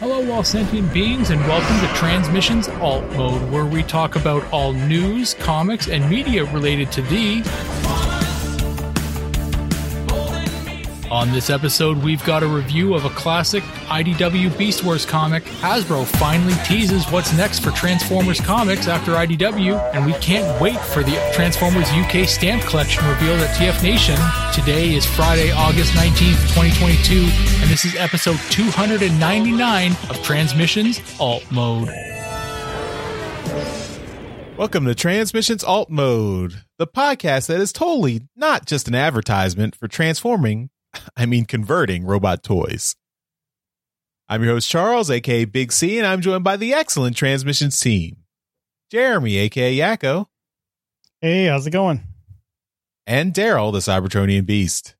Hello, all sentient beings, and welcome to Transmissions Alt Mode, where we talk about all news, comics, and media related to thee. On this episode, we've got a review of a classic IDW Beast Wars comic. Hasbro finally teases what's next for Transformers comics after IDW, and we can't wait for the Transformers UK stamp collection revealed at TF Nation. Today is Friday, August 19th, 2022, and this is episode 299 of Transmissions Alt Mode. Welcome to Transmissions Alt Mode, the podcast that is totally not just an advertisement for transforming, I mean converting robot toys. I'm your host Charles, aka Big C, and I'm joined by the excellent Transmissions team. Jeremy, aka Yakko, Hey, how's it going? and Daryl, the Cybertronian Beast.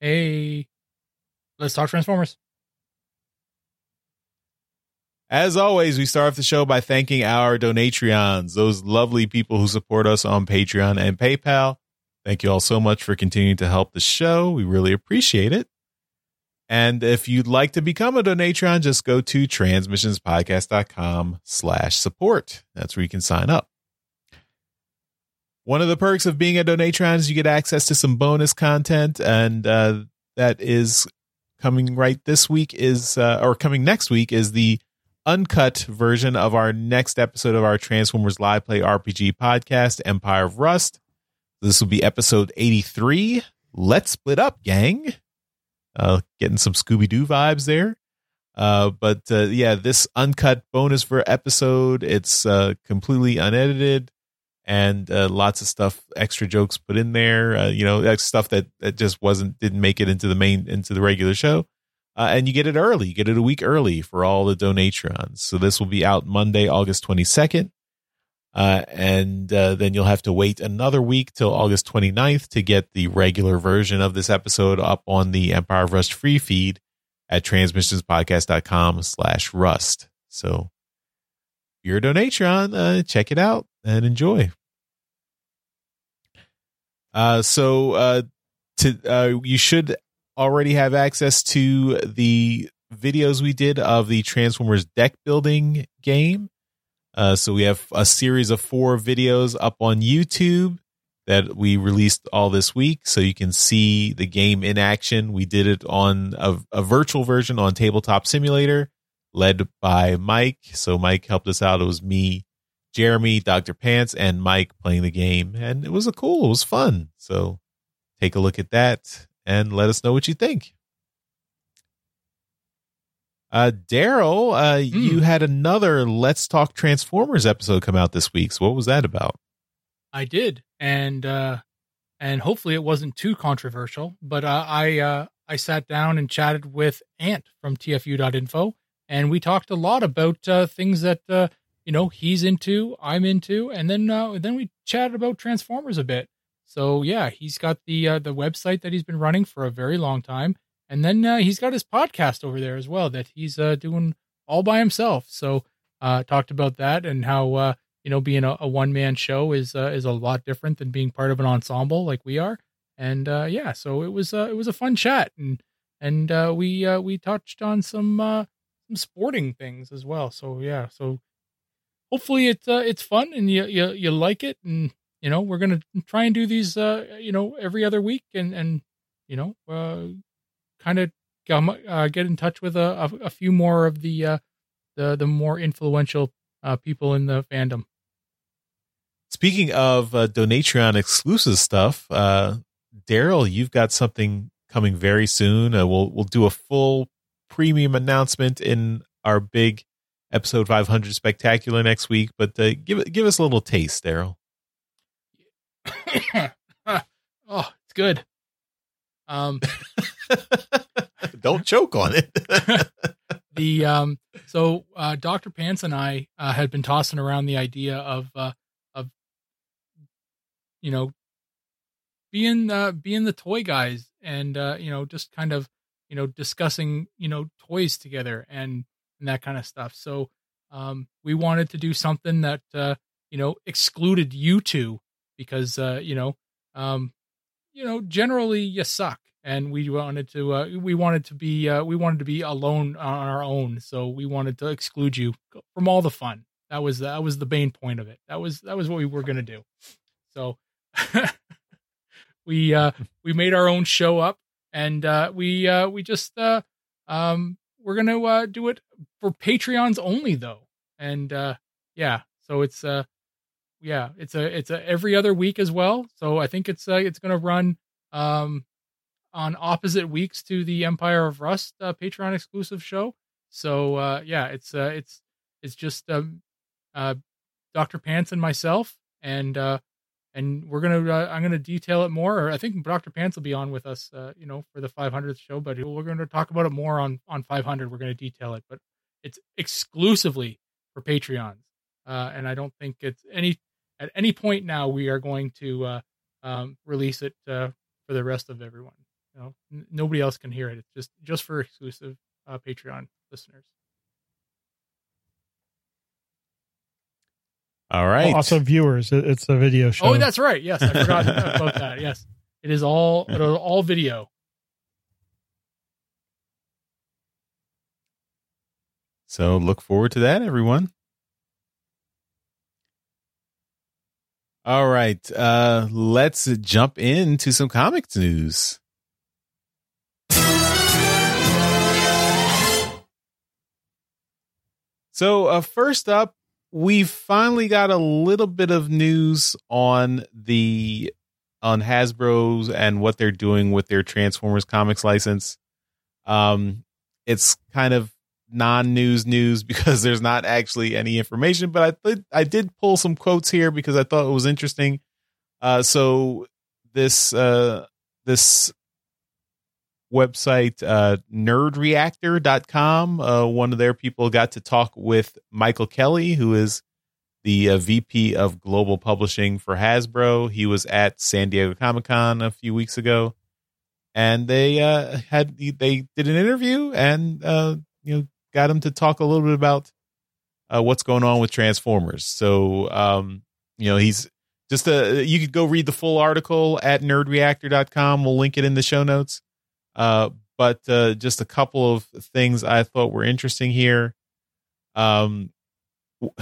Hey, let's talk Transformers. As always, we start off the show by thanking our Donatreons, those lovely people who support us on Patreon and PayPal. Thank you all so much for continuing to help the show. We really appreciate it. And if you'd like to become a Donatron, just go to transmissionspodcast.com slash support. That's where you can sign up. One of the perks of being a Donatron is you get access to some bonus content, and uh, that is coming right this week is uh, or coming next week is the uncut version of our next episode of our Transformers Live Play RPG podcast, Empire of Rust. This will be episode 83. Let's split up, gang. Uh, getting some Scooby Doo vibes there. Uh, but uh, yeah, this uncut bonus for episode, it's uh, completely unedited and uh, lots of stuff, extra jokes put in there. Uh, you know, stuff that, that just wasn't, didn't make it into the main, into the regular show. Uh, and you get it early. You get it a week early for all the donatrons. So this will be out Monday, August 22nd. Uh, and uh, then you'll have to wait another week till August 29th to get the regular version of this episode up on the Empire of Rust free feed at transmissionspodcast.com slash rust. So a donatron, uh, check it out and enjoy. Uh, so uh, to uh, you should already have access to the videos we did of the Transformers deck building game. Uh, so we have a series of four videos up on YouTube that we released all this week, so you can see the game in action. We did it on a, a virtual version on Tabletop Simulator, led by Mike. So Mike helped us out. It was me, Jeremy, Doctor Pants, and Mike playing the game, and it was a cool. It was fun. So take a look at that and let us know what you think. Uh, Daryl, uh, Hmm. you had another Let's Talk Transformers episode come out this week. So what was that about? I did, and uh, and hopefully it wasn't too controversial. But uh, I uh, I sat down and chatted with Ant from TFU.info, and we talked a lot about uh, things that uh, you know he's into, I'm into, and then uh, then we chatted about Transformers a bit. So yeah, he's got the uh, the website that he's been running for a very long time, and then uh, he's got his podcast over there as well that he's uh, doing all by himself. So uh, talked about that and how uh, you know being a, a one man show is uh, is a lot different than being part of an ensemble like we are. And uh, yeah, so it was it was a fun chat and and we we touched on some some sporting things as well. So yeah, so hopefully it's it's fun and you, you you like it and you know we're gonna try and do these you know every other week and and you know kind of uh, get in touch with a, a, few more of the uh, the the more influential uh, people in the fandom. Speaking of uh, Donatron exclusive stuff, uh, Daryl, you've got something coming very soon. Uh, we'll we'll do a full premium announcement in our big episode 500 spectacular next week. But uh, give give us a little taste, Daryl. oh, it's good. Um, Don't choke on it. the um, so uh, Dr. Pants and I uh, had been tossing around the idea of uh, of you know being uh, being the toy guys and uh, you know just kind of you know discussing you know toys together and and that kind of stuff. So um, we wanted to do something that uh, you know excluded you two because uh, you know um, you know generally you suck and we wanted to uh, we wanted to be uh, we wanted to be alone on our own. So we wanted to exclude you from all the fun. That was that was the main point of it. That was that was what we were gonna do. So we uh we made our own show up and uh we uh we just uh um we're gonna uh do it for Patreons only though. And uh yeah, so it's uh yeah, it's a it's a every other week as well. So I think it's uh it's gonna run um on opposite weeks to the Empire of Rust uh, Patreon exclusive show. So uh yeah, it's uh it's it's just um uh Dr. Pants and myself and uh and we're gonna uh, i'm gonna detail it more or i think dr pants will be on with us uh, you know for the 500th show but we're gonna talk about it more on on 500 we're gonna detail it but it's exclusively for patreons uh, and i don't think it's any at any point now we are going to uh, um, release it uh, for the rest of everyone. You know n- nobody else can hear it. It's just just for exclusive uh, patreon listeners. All right. Well, also, viewers, it- it's a video show. oh that's right. Yes i forgot about that. Yes. It is all it is all video. So look forward to that, everyone. All right. Uh, let's jump into some comics news. So, uh, first up, we finally got a little bit of news on the on Hasbro's and what they're doing with their Transformers comics license. Um, it's kind of non-news news because there's not actually any information, but I th- I did pull some quotes here because I thought it was interesting. Uh, so this uh, this website uh, nerdreactor.com uh, one of their people got to talk with michael kelly who is the uh, vp of global publishing for hasbro he was at san diego comic-con a few weeks ago and they uh, had they did an interview and uh, you know got him to talk a little bit about uh, what's going on with transformers. So um, you know he's just a you could go read the full article at nerdreactor.com we'll link it in the show notes. Uh, but uh, just a couple of things I thought were interesting here. Um,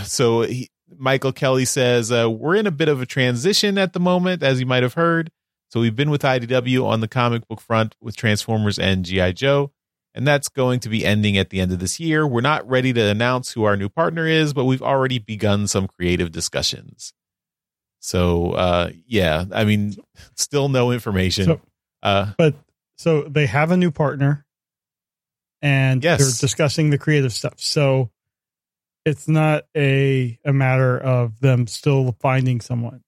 so he, Michael Kelly says uh, we're in a bit of a transition at the moment, as you might have heard. So we've been with IDW on the comic book front with Transformers and GI Joe, and that's going to be ending at the end of this year. We're not ready to announce who our new partner is, but we've already begun some creative discussions. So uh, yeah, I mean, still no information. So- uh, but so they have a new partner and Yes. they're discussing the creative stuff. So it's not a a matter of them still finding someone.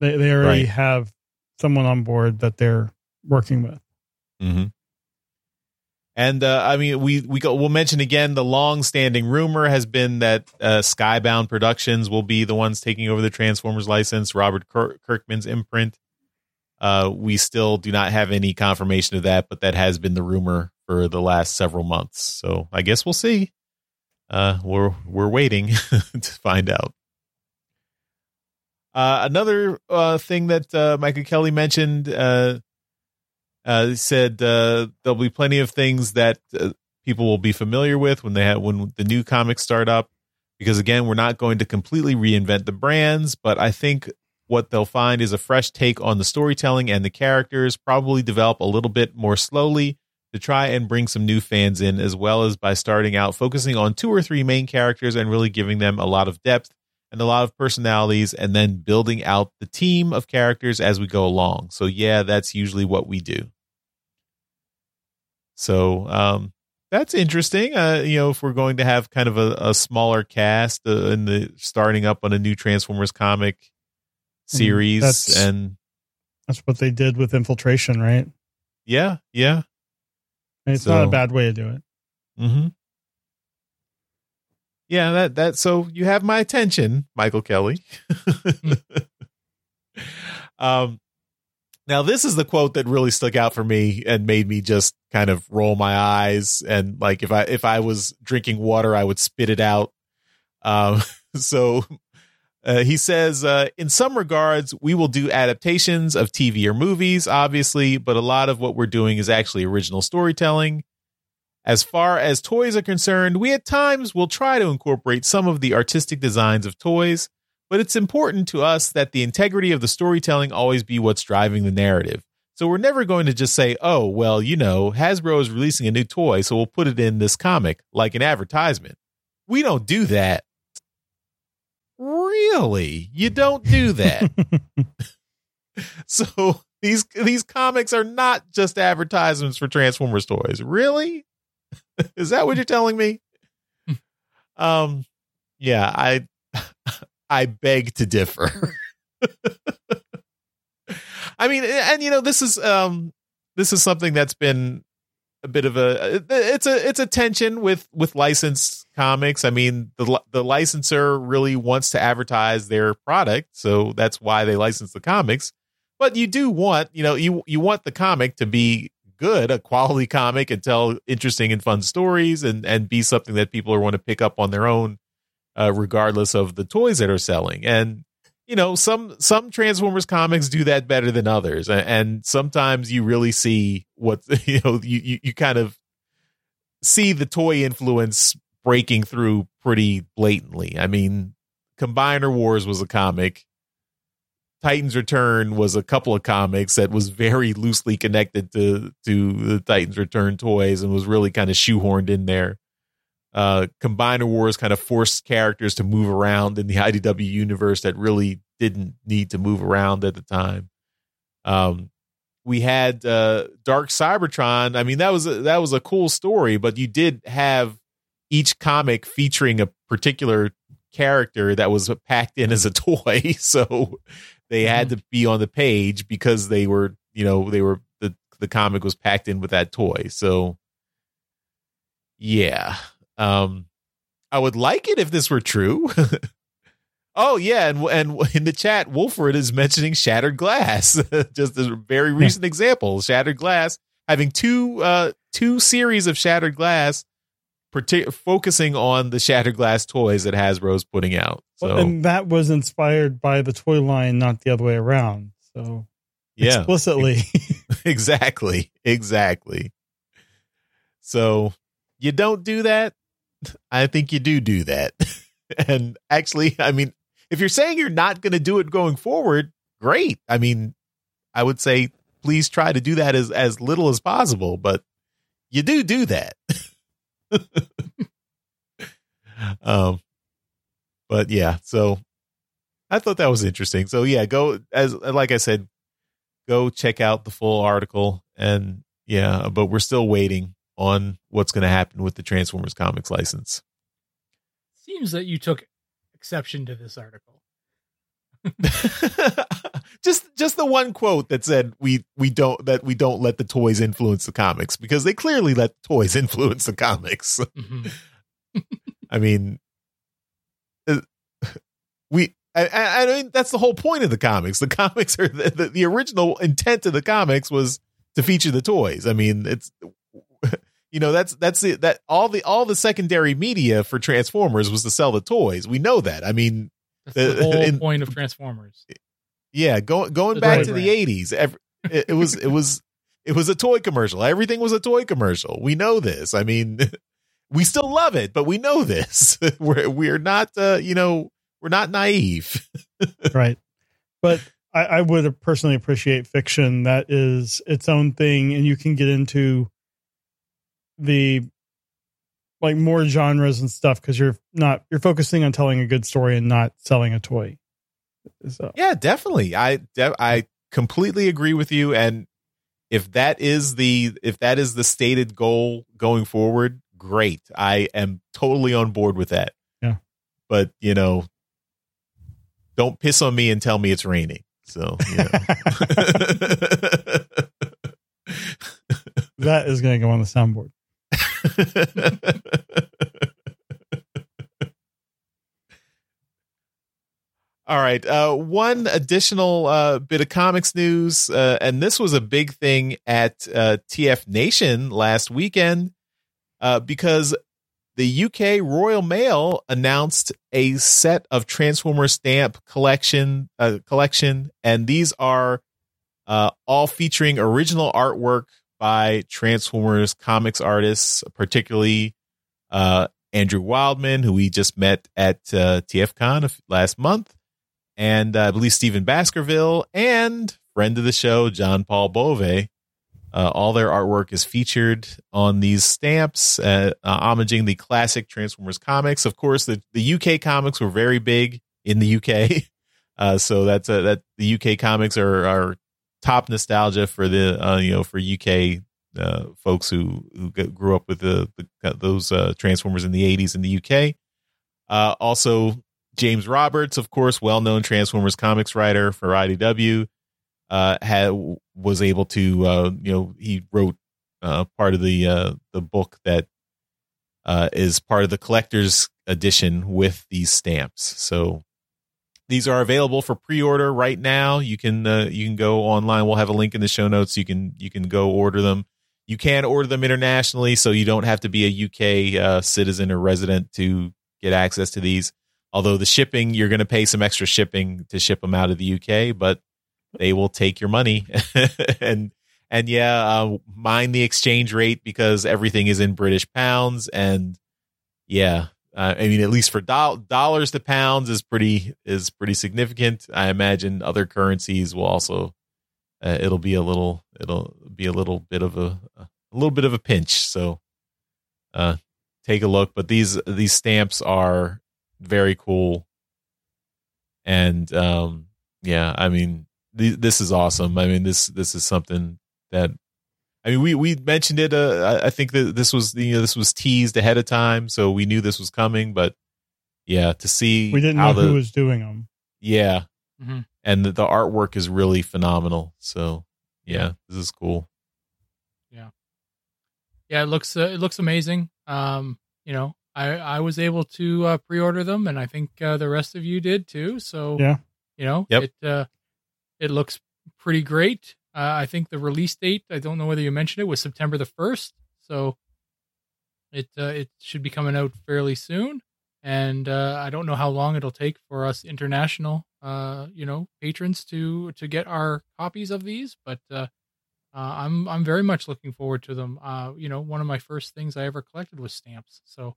They they already Right. have someone on board that they're working with. hmm And uh, I mean, we we go, we'll mention again. The long-standing rumor has been that uh, Skybound Productions will be the ones taking over the Transformers license. Robert Kirk- Kirkman's imprint. Uh, we still do not have any confirmation of that, but that has been the rumor for the last several months. So I guess we'll see. Uh, we're we're waiting to find out. Uh, another uh, thing that Michael Kelly mentioned uh, said uh, there'll be plenty of things that uh, people will be familiar with when they have when the new comics start up. Because again, we're not going to completely reinvent the brands, but I think what they'll find is a fresh take on the storytelling and the characters. Probably develop a little bit more slowly to try and bring some new fans in, as well as by starting out focusing on two or three main characters and really giving them a lot of depth and a lot of personalities, and then building out the team of characters as we go along. So yeah, that's usually what we do. So um, that's interesting. Uh, you know, if we're going to have kind of a, a smaller cast uh, in the starting up on a new Transformers comic series, that's- and That's what they did with infiltration, right? yeah, yeah, And it's not a bad way to do it. Mm-hmm. Yeah, that that so you have my attention, Michael Kelly. um now this is the quote that really stuck out for me and made me just kind of roll my eyes and like if I if I was drinking water I would spit it out. Um so Uh, he says, uh, in some regards, we will do adaptations of TV or movies, obviously, but a lot of what we're doing is actually original storytelling. As far as toys are concerned, we at times will try to incorporate some of the artistic designs of toys, but it's important to us that the integrity of the storytelling always be what's driving the narrative. So we're never going to just say, oh, well, you know, Hasbro is releasing a new toy, so we'll put it in this comic like an advertisement. We don't do that. Really? You don't do that. so these these comics are not just advertisements for Transformers toys. Really? Is that what you're telling me? um yeah, I I beg to differ. I mean, and you know, this is um this is something that's been a bit of a it's a it's a tension with with licensed comics. I mean, the the licensor really wants to advertise their product, so that's why they license the comics. But you do want, you know, you you want the comic to be good, a quality comic, and tell interesting and fun stories, and and be something that people are want to pick up on their own, uh, regardless of the toys that are selling. And you know, some some Transformers comics do that better than others, and, and sometimes you really see what you know. You, you you kind of see the toy influence breaking through pretty blatantly. I mean, Combiner Wars was a comic. Titans Return was a couple of comics that was very loosely connected to to the Titans Return toys and was really kind of shoehorned in there. Uh, Combiner Wars kind of forced characters to move around in the IDW universe that really didn't need to move around at the time. Um, we had uh, Dark Cybertron. I mean, that was a, that was a cool story, but you did have each comic featuring a particular character that was packed in as a toy. So they had mm-hmm. to be on the page because they were, you know, they were the the comic was packed in with that toy. So yeah. Um I would like it if this were true. oh yeah, and and in the chat, Wolford is mentioning Shattered Glass, just a very recent example. Shattered Glass having two uh two series of Shattered Glass partic- focusing on the shattered glass toys that Hasbro's putting out. So, and that was inspired by the toy line, not the other way around. So, yeah, explicitly, exactly, exactly. So, you don't do that. I think you do do that. and actually, I mean, if you're saying you're not going to do it going forward, great. I mean, I would say please try to do that as as little as possible, but you do do that. um, but yeah, so I thought that was interesting. So yeah, go as like I said, go check out the full article and yeah, but we're still waiting on what's going to happen with the Transformers comics license. Seems that you took exception to this article. just just the one quote that said we we don't that we don't let the toys influence the comics because they clearly let toys influence the comics. Mm-hmm. I mean, uh, we. I, I, mean, that's the whole point of the comics. The comics are the, the, the original intent of the comics was to feature the toys. I mean, it's you know that's that's it that all the all the secondary media for Transformers was to sell the toys. We know that. I mean, that's the whole in, point of Transformers. Yeah, going going back to brand. the eighties, it, it was it was it was a toy commercial. Everything was a toy commercial. We know this. I mean, we still love it, but we know this. we're we're not uh, you know we're not naive. right, but I, I would personally appreciate fiction that is its own thing, and you can get into the like more genres and stuff because you're not you're focusing on telling a good story and not selling a toy. So. Yeah, definitely. I de- I completely agree with you. And if that is the if that is the stated goal going forward, great. I am totally on board with that. Yeah. But you know, don't piss on me and tell me it's raining. So you know. that is going to go on the soundboard. All right. Uh, one additional uh, bit of comics news, uh, and this was a big thing at uh, TF Nation last weekend uh, because the UK Royal Mail announced a set of Transformers stamp collection uh, collection, and these are all featuring original artwork by Transformers comics artists, particularly uh, Andrew Wildman, who we just met at uh, TFCon last month, and uh, I believe Stephen Baskerville and friend of the show John Paul Bove. Uh, all their artwork is featured on these stamps, uh, uh, homaging the classic Transformers comics. Of course, the, the UK comics were very big in the UK, uh, so that's a, that the UK comics are are top nostalgia for the uh, you know for UK uh, folks who who grew up with the, the those uh, Transformers in the 80s in the UK. Uh, also, James Roberts, of course, well known Transformers comics writer for IDW, uh, had was able to uh, you know he wrote uh, part of the uh, the book that uh, is part of the collector's edition with these stamps. So these are available for pre-order right now. You can uh, you can go online. We'll have a link in the show notes. You can you can go order them. You can order them internationally, so you don't have to be a UK uh, citizen or resident to get access to these. Although the shipping, you're going to pay some extra shipping to ship them out of the UK, but they will take your money and and yeah, uh, mind the exchange rate because everything is in British pounds, and yeah, uh, I mean, at least for do- dollars to pounds is pretty is pretty significant. I imagine other currencies will also uh, it'll be a little it'll be a little bit of a a little bit of a pinch. So uh, take a look. But these these stamps are very cool, and um, yeah, I mean, th- this is awesome. I mean, this this is something that I mean, we we mentioned it. Uh, I think that this was you know this was teased ahead of time, so we knew this was coming. But yeah, to see we didn't know the, who was doing them. Yeah, mm-hmm. and the, the, artwork is really phenomenal. So yeah, this is cool. Yeah, yeah, it looks uh, it looks amazing. Um, you know, I I was able to uh, pre-order them, and I think uh, the rest of you did too. So yeah, you know, yep. it uh, it looks pretty great. Uh, I think the release date, I don't know whether you mentioned it, was September the 1st. So it uh, it should be coming out fairly soon. And uh, I don't know how long it'll take for us international, uh, you know, patrons to to get our copies of these. But uh, uh, I'm I'm very much looking forward to them. Uh, you know, one of my first things I ever collected was stamps. So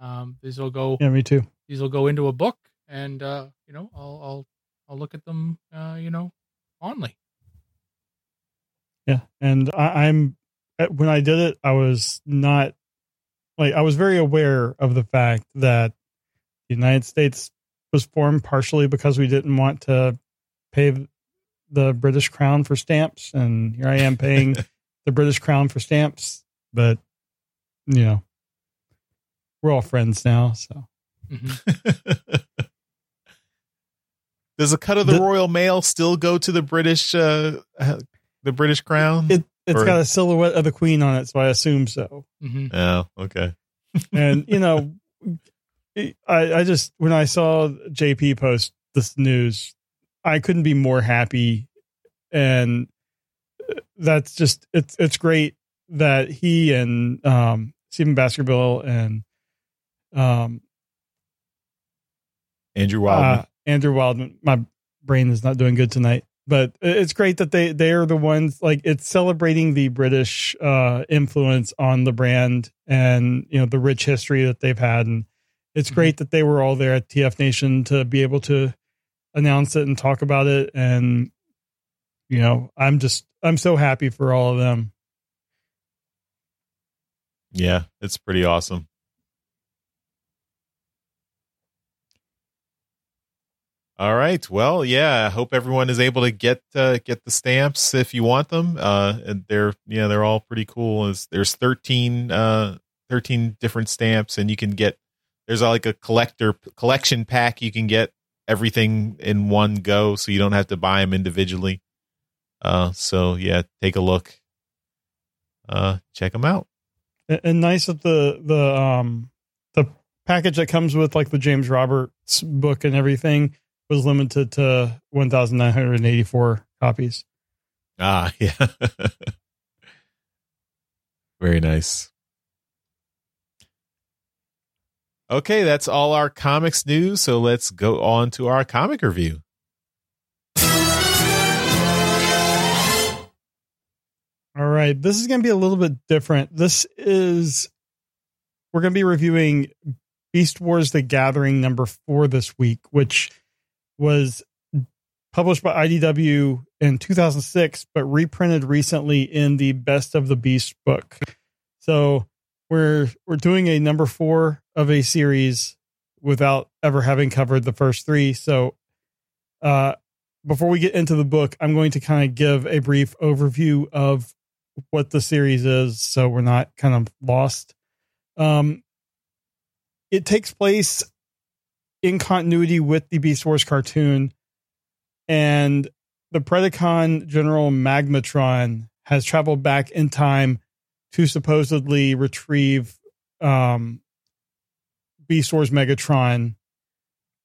um, these will go. Yeah, me too. These will go into a book, and uh, you know, I'll I'll I'll look at them, uh, you know, fondly. Yeah, and I, I'm when I did it, I was not like I was very aware of the fact that the United States was formed partially because we didn't want to pay the British crown for stamps, and here I am paying the British crown for stamps. But you know, we're all friends now, so. Mm-hmm. Does a cut of the, the, Royal Mail still go to the British uh, the British crown? It, has got a silhouette of the queen on it, so I assume so. Mm-hmm. Oh, okay. and you know, I I just when I saw JP post this news, I couldn't be more happy, and that's just it's it's great that he and um, Stephen Baskerville and um, Andrew Wildman. Uh, Andrew Wildman. My brain is not doing good tonight but it's great that they they are the ones like it's celebrating the British uh, influence on the brand and you know the rich history that they've had, and it's mm-hmm. great that they were all there at TF Nation to be able to announce it and talk about it, and you know I'm just I'm so happy for all of them. Yeah, it's pretty awesome. All right. Well, yeah. I hope everyone is able to get uh, get the stamps if you want them. Uh, and they're yeah, they're all pretty cool. There's, there's 13, uh, 13 different stamps, and you can get there's like a collector collection pack. You can get everything in one go, so you don't have to buy them individually. Uh, so yeah, take a look. Uh, check them out. And, and nice that the the um the package that comes with like the James Roberts book and everything was limited to 1,984 copies. Ah, yeah. Very nice. Okay, that's all our comics news. So let's go on to our comic review. All right. This is going to be a little bit different. This is, we're going to be reviewing Beast Wars The Gathering number four this week, which was published by IDW in 2006, but reprinted recently in the Best of the Beast book. So we're, we're doing a number four of a series without ever having covered the first three. So, uh, before we get into the book, I'm going to kind of give a brief overview of what the series is so we're not kind of lost. Um, it takes place in continuity with the Beast Wars cartoon, and the Predacon General Magmatron has traveled back in time to supposedly retrieve um, Beast Wars Megatron,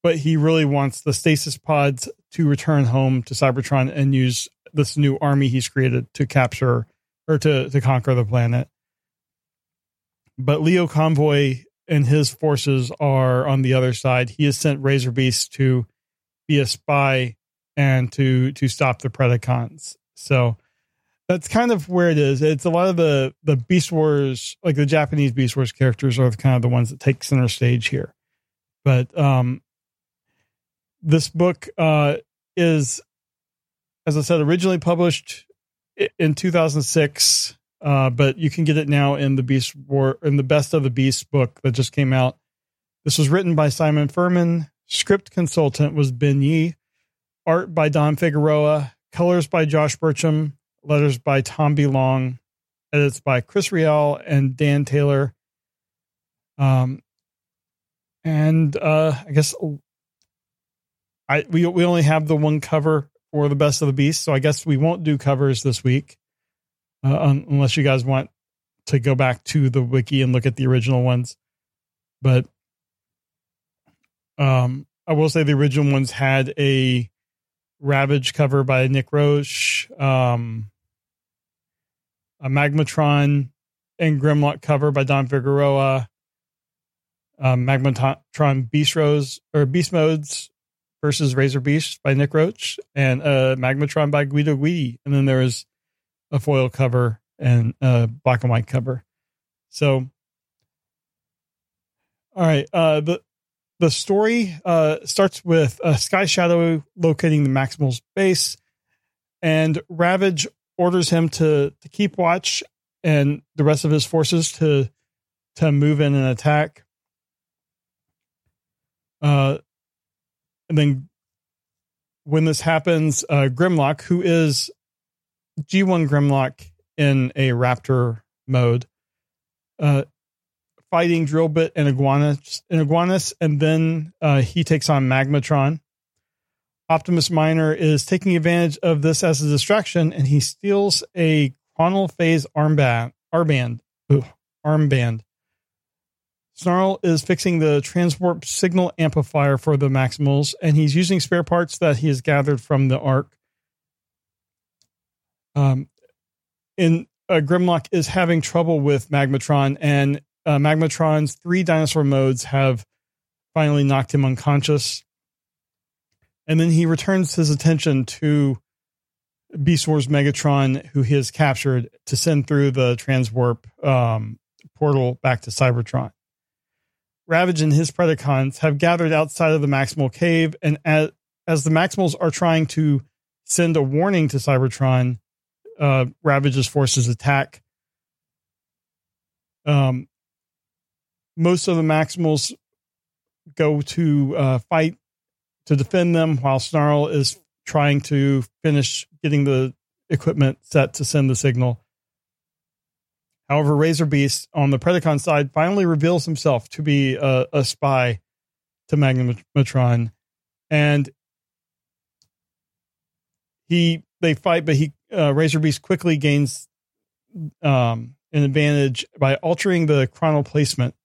but he really wants the stasis pods to return home to Cybertron and use this new army he's created to capture or to to conquer the planet. But Lio Convoy and his forces are on the other side. He has sent Razor Beast to be a spy and to to stop the Predacons. So that's kind of where it is. It's a lot of the the Beast Wars, like the Japanese Beast Wars characters, are kind of the ones that take center stage here. But um, this book uh, is, as I said, originally published in 2006, uh, but you can get it now in the Beast War in the Best of the Beast book that just came out. This was written by Simon Furman. Script consultant was Ben Yee. Art by Don Figueroa. Colors by Josh Burcham. Letters by Tom B. Long. Edits by Chris Ryall and Dan Taylor. Um, and uh, I guess I we we only have the one cover for the best of the beast. So I guess we won't do covers this week, uh, unless you guys want to go back to the wiki and look at the original ones. But um, I will say the original ones had a Ravage cover by Nick Roche, um, a Magmatron and Grimlock cover by Don Figueroa, um, Magmatron Beast Rose or Beast Modes versus Razor Beast by Nick Roche and uh, Magmatron by Guido Guidi. And then there was a foil cover and a black and white cover. So, all right. Uh, the the story uh, starts with uh, Sky Shadow locating the Maximal's base, and Ravage orders him to to keep watch and the rest of his forces to to move in and attack. Uh, and then when this happens, uh, Grimlock, who is G1 Grimlock in a Raptor mode, uh, fighting Drillbit and Iguanus, and Iguanus, and then uh, he takes on Magmatron. Optimus Minor is taking advantage of this as a distraction, and he steals a Chronal Phase armband, armband, ugh, armband Snarl is fixing the transwarp signal amplifier for the Maximals, and he's using spare parts that he has gathered from the Ark. Um, in uh, Grimlock is having trouble with Magmatron, and uh, Magmatron's three dinosaur modes have finally knocked him unconscious. And then he returns his attention to Beast Wars Megatron, who he has captured, to send through the transwarp um, portal back to Cybertron. Ravage and his Predacons have gathered outside of the Maximal Cave, and as, as the Maximals are trying to send a warning to Cybertron, uh, Ravage's forces attack. Um, most of the Maximals go to uh, fight to defend them, while Snarl is trying to finish getting the equipment set to send the signal. However, Razor Beast on the Predacon side finally reveals himself to be a, a spy to Magnematron, and he they fight, but he uh, Razor Beast quickly gains um, an advantage by altering the chronal placement.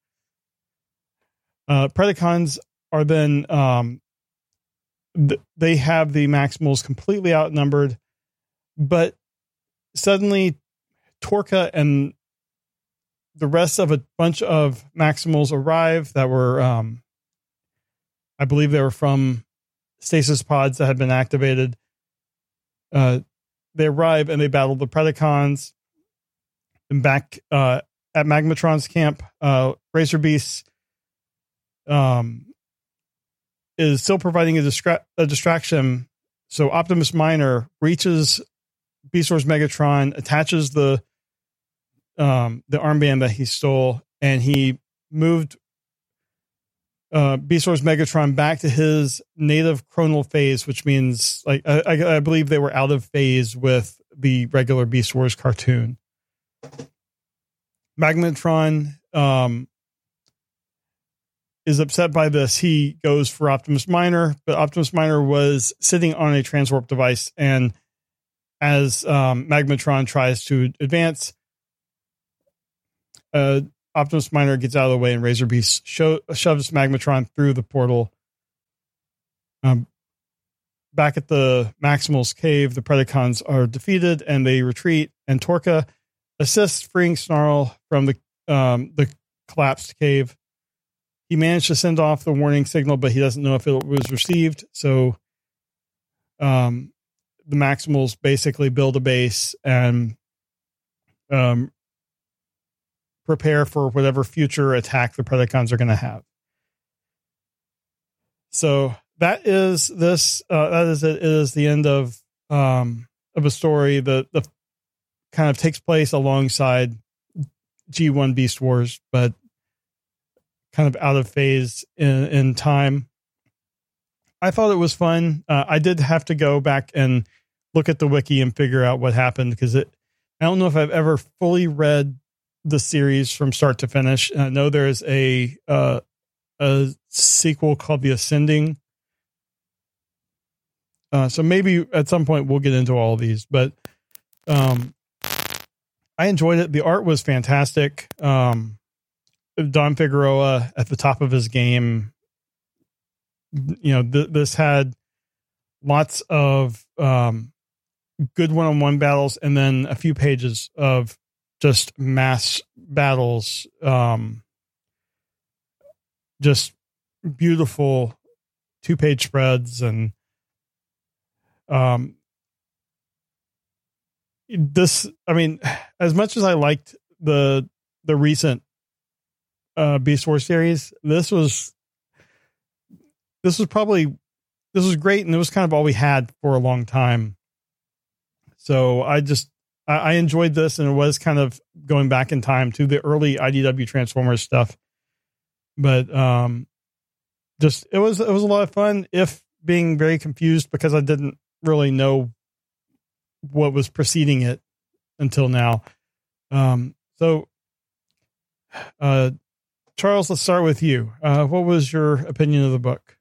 Uh, Predacons are then um, th- they have the Maximals completely outnumbered, but suddenly Torca and the rest of a bunch of Maximals arrive that were, um, I believe they were from stasis pods that had been activated. Uh, they arrive and they battle the Predacons. And back uh, at Magmatron's camp, uh, Razor Beast um, is still providing a, distra- a distraction. So Optimus Minor reaches Beast Wars Megatron, attaches the um, the armband that he stole, and he moved uh, Beast Wars Megatron back to his native chronal phase, which means like I, I, believe they were out of phase with the regular Beast Wars cartoon. Magmatron um, is upset by this. He goes for Optimus Minor, but Optimus Minor was sitting on a transwarp device, and as um, Magmatron tries to advance, uh, Optimus Minor gets out of the way, and Razor Beast show, shoves Magmatron through the portal. Um, back at the Maximal's cave, the Predacons are defeated and they retreat. And Torca assists freeing Snarl from the um, the collapsed cave. He managed to send off the warning signal, but he doesn't know if it was received. So, um, the Maximals basically build a base and um, prepare for whatever future attack the Predacons are going to have. So that is this. Uh, that is it. is the end of um, of a story that the kind of takes place alongside G1 Beast Wars, but kind of out of phase in, in time. I thought it was fun. Uh, I did have to go back and look at the wiki and figure out what happened because it. I don't know if I've ever fully read the series from start to finish. I know there's a uh, a sequel called The Ascending. Uh, so maybe at some point we'll get into all of these, but um, I enjoyed it. The art was fantastic. Um, Don Figueroa at the top of his game. You know, th- this had lots of um, good one-on-one battles, and then a few pages of just mass battles um just beautiful two page spreads and um this i mean as much as i liked the the recent uh beast wars series this was this was probably this was great and it was kind of all we had for a long time. So i just I, enjoyed this, and it was kind of going back in time to the early IDW Transformers stuff. But um, just it was it was a lot of fun. If being very confused because I didn't really know what was preceding it until now. Um, so, uh, Charles, let's start with you. Uh, what was your opinion of the book?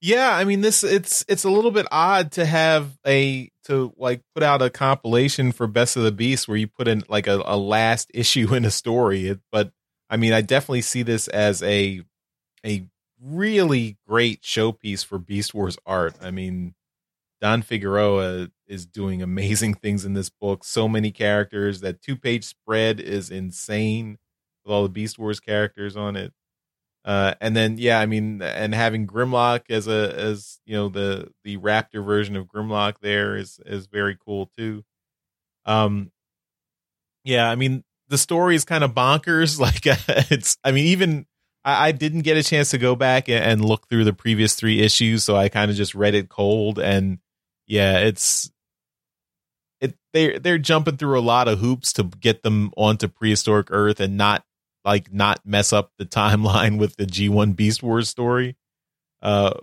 Yeah, I mean this it's it's a little bit odd to have a to like put out a compilation for Best of the Beast where you put in like a, a last issue in a story. It, but I mean, I definitely see this as a a really great showpiece for Beast Wars art. I mean, Don Figueroa is doing amazing things in this book. So many characters. That two page spread is insane with all the Beast Wars characters on it. Uh, and then yeah, I mean, and having Grimlock as a as you know the the Raptor version of Grimlock there is is very cool too. Um, yeah, I mean the story is kind of bonkers. Like it's, I mean, even I, I didn't get a chance to go back and, and look through the previous three issues, so I kind of just read it cold. And yeah, it's it they they're jumping through a lot of hoops to get them onto prehistoric Earth and not like not mess up the timeline with the G1 Beast Wars story. Uh,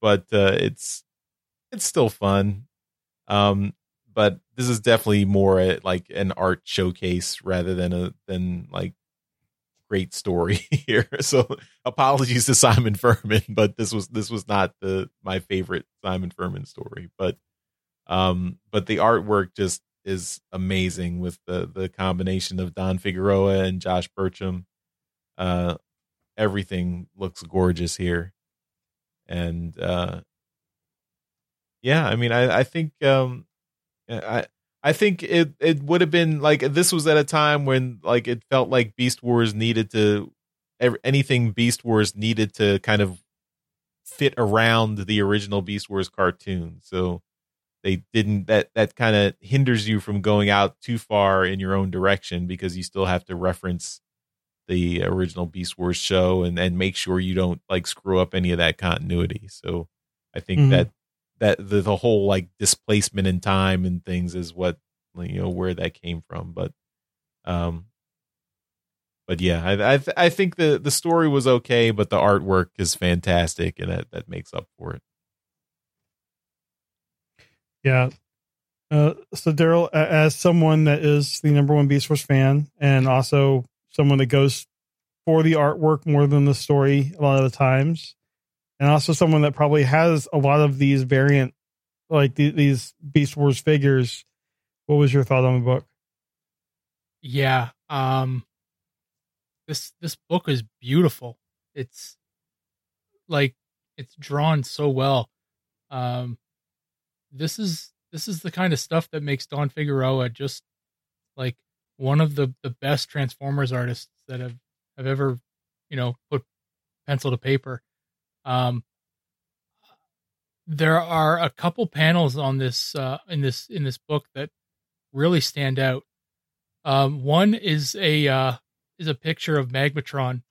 but uh, it's it's still fun. Um, but this is definitely more a, like an art showcase rather than a than like great story here. So apologies to Simon Furman, but this was this was not the my favorite Simon Furman story. But um, but the artwork just is amazing with the the combination of Don Figueroa and Josh Burcham. Uh, everything looks gorgeous here, and uh, yeah, I mean, I I think um, I I think it it would have been like this was at a time when like it felt like Beast Wars needed to anything Beast Wars needed to kind of fit around the original Beast Wars cartoon. So they didn't that that kind of hinders you from going out too far in your own direction because you still have to reference the original Beast Wars show and and make sure you don't like screw up any of that continuity. So I think mm-hmm. that that the, the whole like displacement in time and things is what you know where that came from but um but yeah i i, I think the the story was okay but the artwork is fantastic and that that makes up for it yeah uh, so daryl as someone that is the number one beast wars fan and also someone that goes for the artwork more than the story a lot of the times and also someone that probably has a lot of these variant, like the, these Beast Wars figures. What was your thought on the book? Yeah, um, this this book is beautiful. It's like it's drawn so well. Um, this is this is the kind of stuff that makes Don Figueroa just like one of the the best Transformers artists that have have ever you know put pencil to paper. Um, there are a couple panels on this uh, in this in this book that really stand out. Um, one is a uh, is a picture of Magmatron,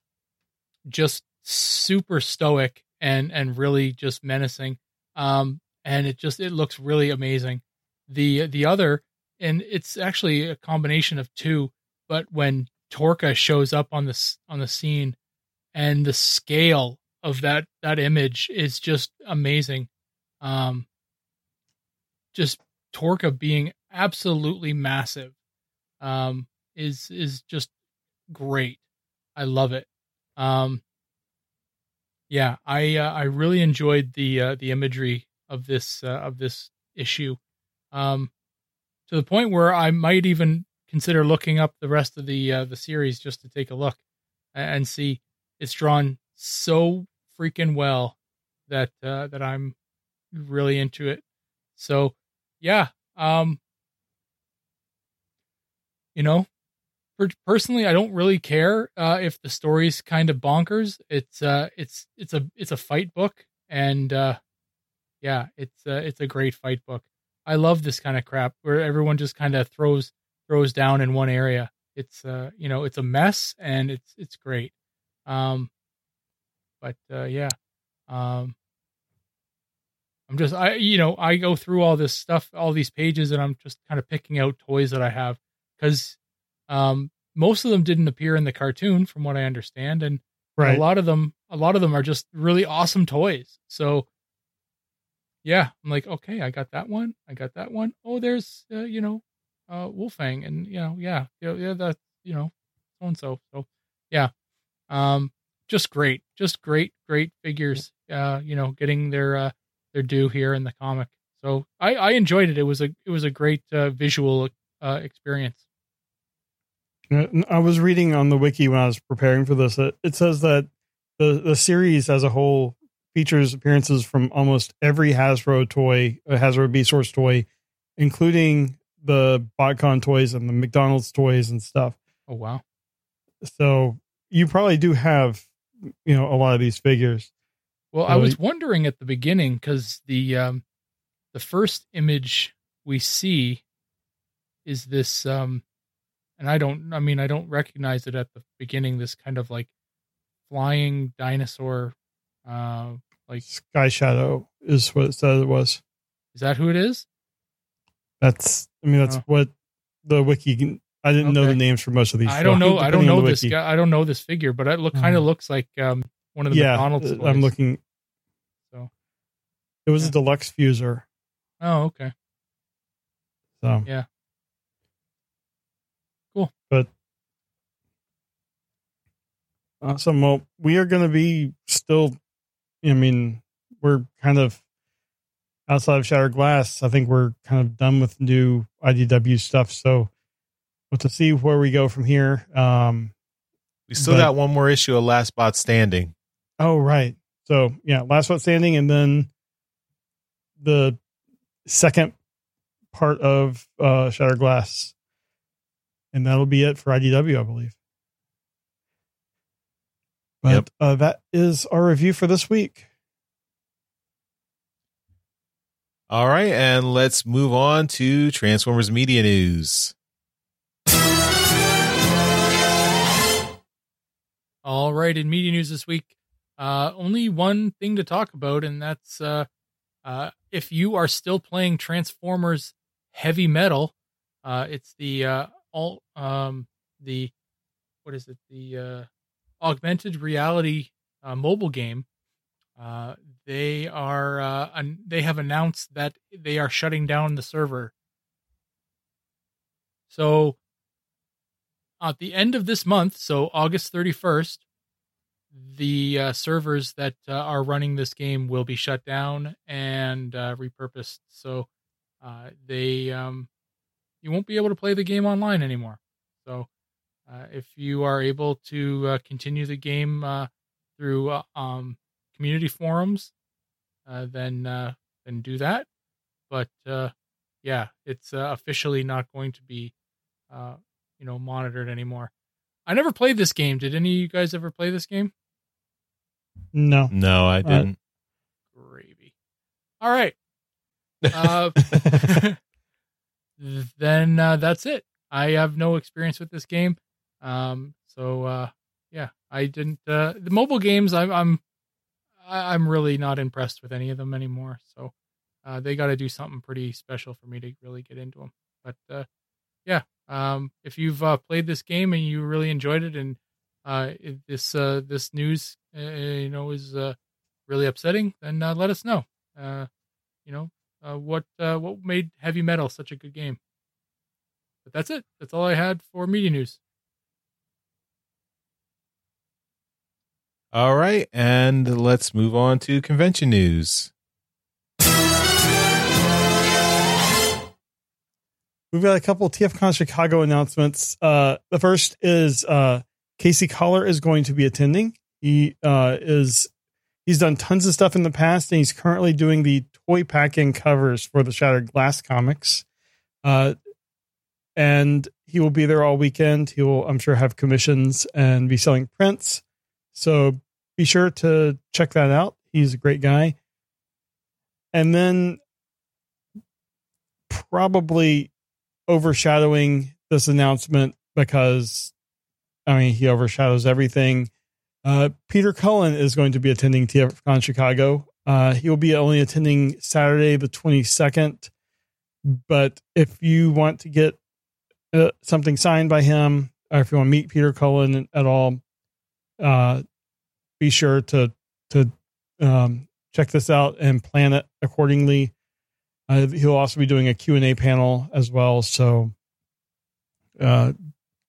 just super stoic and and really just menacing. Um, and it just it looks really amazing. The the other, and it's actually a combination of two. But when Torca shows up on this on the scene, and the scale of that that image is just amazing. Um, just Torca being absolutely massive um, is is just great. I love it. Um, yeah, I uh, I really enjoyed the uh, the imagery of this uh, of this issue, um, to the point where I might even consider looking up the rest of the uh, the series just to take a look and see. It's drawn so freaking well that uh, that I'm really into it. So yeah, um, you know, personally, I don't really care uh, if the story's kind of bonkers. It's uh, it's it's a it's a fight book, and uh, yeah, it's uh, it's a great fight book. I love this kind of crap where everyone just kind of throws throws down in one area. It's uh, you know, it's a mess, and it's it's great. Um, but uh, yeah, um, I'm just I you know I go through all this stuff, all these pages, and I'm just kind of picking out toys that I have because um, most of them didn't appear in the cartoon, from what I understand, and right. a lot of them a lot of them are just really awesome toys. So yeah, I'm like, okay, I got that one, I got that one. Oh, there's uh, you know, uh, Wolfang, and you know, yeah, yeah, yeah, that you know, so and so. So yeah, um, just great, just great, great figures. Uh, you know, getting their uh, their due here in the comic. So I, I enjoyed it. It was a it was a great uh, visual uh, experience. I was reading on the wiki when I was preparing for this. It, it says that the the series as a whole features appearances from almost every Hasbro toy, uh, Hasbro Beast Wars toy, including the BotCon toys and the McDonald's toys and stuff. Oh wow! So you probably do have you know a lot of these figures. Well, I was wondering at the beginning because the um, the first image we see is this, um, and I don't, I mean, I don't recognize it at the beginning. This kind of like flying dinosaur, uh, like Sky Shadow is what it said it was. Is that who it is? That's, I mean, that's oh. what the wiki I didn't okay. know the names for most of these. I don't know. I don't know this wiki. guy. I don't know this figure, but it look kind of mm. looks like um, one of the yeah, McDonald's. Toys. I'm looking. So it was yeah. a deluxe fuser. Oh, okay. So yeah, cool. But awesome. Well, we are going to be still. I mean, we're kind of outside of Shattered Glass. I think we're kind of done with new IDW stuff. So we'll to see where we go from here. Um, we still but, got one more issue of Last Bot Standing. Oh, right. So, yeah, Last Bot Standing, and then the second part of uh, Shattered Glass, and that'll be it for IDW, I believe. But Yep. uh, that is our review for this week. All right, and let's move on to Transformers media news. All right, in media news this week, uh, only one thing to talk about, and that's uh, uh, if you are still playing Transformers Heavy Metal, uh, it's the uh, all um, the what is it the uh, augmented reality uh, mobile game. Uh, they are uh, an- they have announced that they are shutting down the server. So at the end of this month, so August 31st, the uh, servers that uh, are running this game will be shut down and uh, repurposed. So uh, they um, you won't be able to play the game online anymore. So uh, if you are able to uh, continue the game uh, through uh, um, community forums, uh, then uh, then do that. But uh, yeah, it's uh, officially not going to be uh, you know monitored anymore. I never played this game. Did any of you guys ever play this game? No. No, I didn't. Gravy. All right. Uh, then uh, that's it. I have no experience with this game. Um, so uh, yeah, I didn't. Uh, the mobile games, I'm I'm I'm really not impressed with any of them anymore. So uh, they got to do something pretty special for me to really get into them. But uh, yeah, um, if you've uh, played this game and you really enjoyed it, and uh, this uh, this news uh, you know is uh, really upsetting, then uh, let us know. Uh, you know uh, what uh, what made heavy metal such a good game. But that's it. That's all I had for media news. All right, and let's move on to convention news. We've got a couple TFCon Chicago announcements. Uh, the first is uh, Casey Coller is going to be attending. He uh, is he's done tons of stuff in the past, and he's currently doing the toy packing covers for the Shattered Glass comics. Uh, and he will be there all weekend. He will, I'm sure, have commissions and be selling prints. So be sure to check that out. He's a great guy. And then probably overshadowing this announcement because I mean he overshadows everything. Uh, Peter Cullen is going to be attending TFCon Chicago. Uh, he will be only attending Saturday the 22nd. But if you want to get uh, something signed by him, or if you want to meet Peter Cullen at all, uh, be sure to to um, check this out and plan it accordingly. Uh, he'll also be doing a Q&A panel as well. So uh,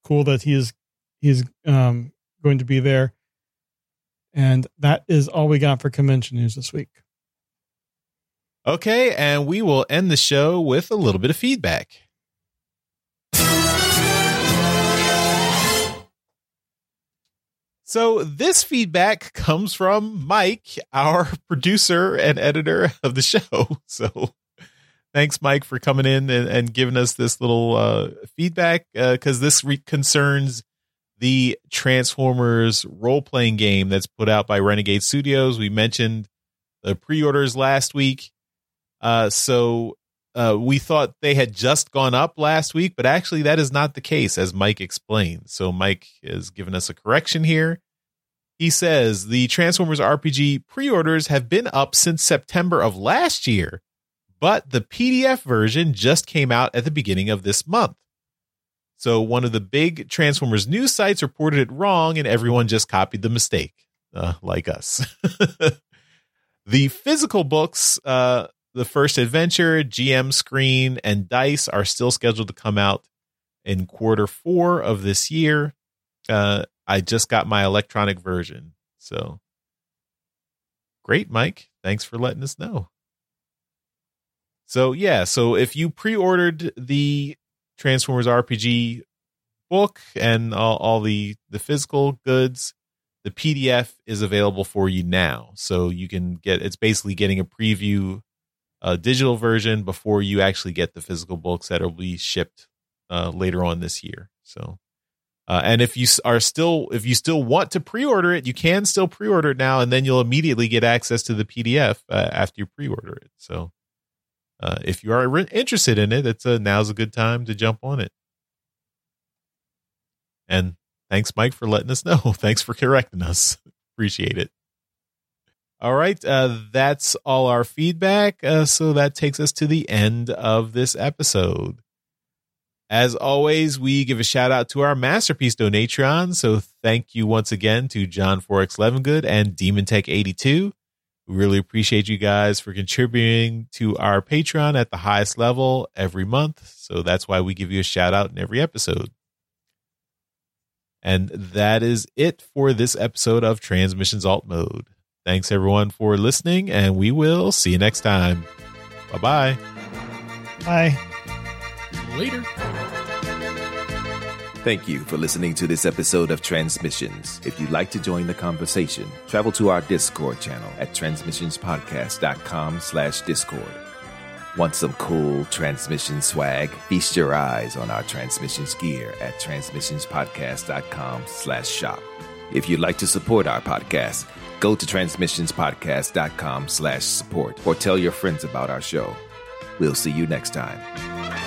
cool that he is he's um, going to be there. And that is all we got for convention news this week. Okay, and we will end the show with a little bit of feedback. So, this feedback comes from Mike, our producer and editor of the show. So, thanks, Mike, for coming in and, and giving us this little uh, feedback because this re- concerns the Transformers role playing game that's put out by Renegade Studios. We mentioned the pre orders last week. Uh, so uh, we thought they had just gone up last week, but actually that is not the case, as Mike explained. So Mike has given us a correction here. He says the Transformers RPG pre orders have been up since September of last year, but the PDF version just came out at the beginning of this month. So one of the big Transformers news sites reported it wrong, and everyone just copied the mistake, uh, like us. the physical books, uh, the first adventure, GM screen, and dice are still scheduled to come out in quarter four of this year. Uh, I just got my electronic version. So great, Mike. Thanks for letting us know. So, yeah, so if you pre ordered the Transformers RPG book and all, all the, the physical goods, the PDF is available for you now. So you can get it's basically getting a preview a digital version before you actually get the physical books that will be shipped uh, later on this year. So, uh, and if you are still if you still want to pre-order it, you can still pre-order it now, and then you'll immediately get access to the PDF uh, after you pre-order it. So, uh, if you are re- interested in it, it's a now's a good time to jump on it. And thanks, Mike, for letting us know. Thanks for correcting us. Appreciate it. All right, uh, that's all our feedback. Uh, so that takes us to the end of this episode. As always, we give a shout out to our masterpiece donatron. So thank you once again to John Forex Levengood and Demon Tech 82. We really appreciate you guys for contributing to our Patreon at the highest level every month. So that's why we give you a shout out in every episode. And that is it for this episode of Transmissions Alt Mode. Thanks everyone for listening, and we will see you next time. Bye-bye. Bye. Later. Thank you for listening to this episode of Transmissions. If you'd like to join the conversation, travel to our Discord channel at transmissionspodcast.com slash Discord. Want some cool transmission swag? Feast your eyes on our transmissions gear at transmissionspodcast.com slash shop. If you'd like to support our podcast, go to transmissionspodcast.com slash support or tell your friends about our show. We'll see you next time.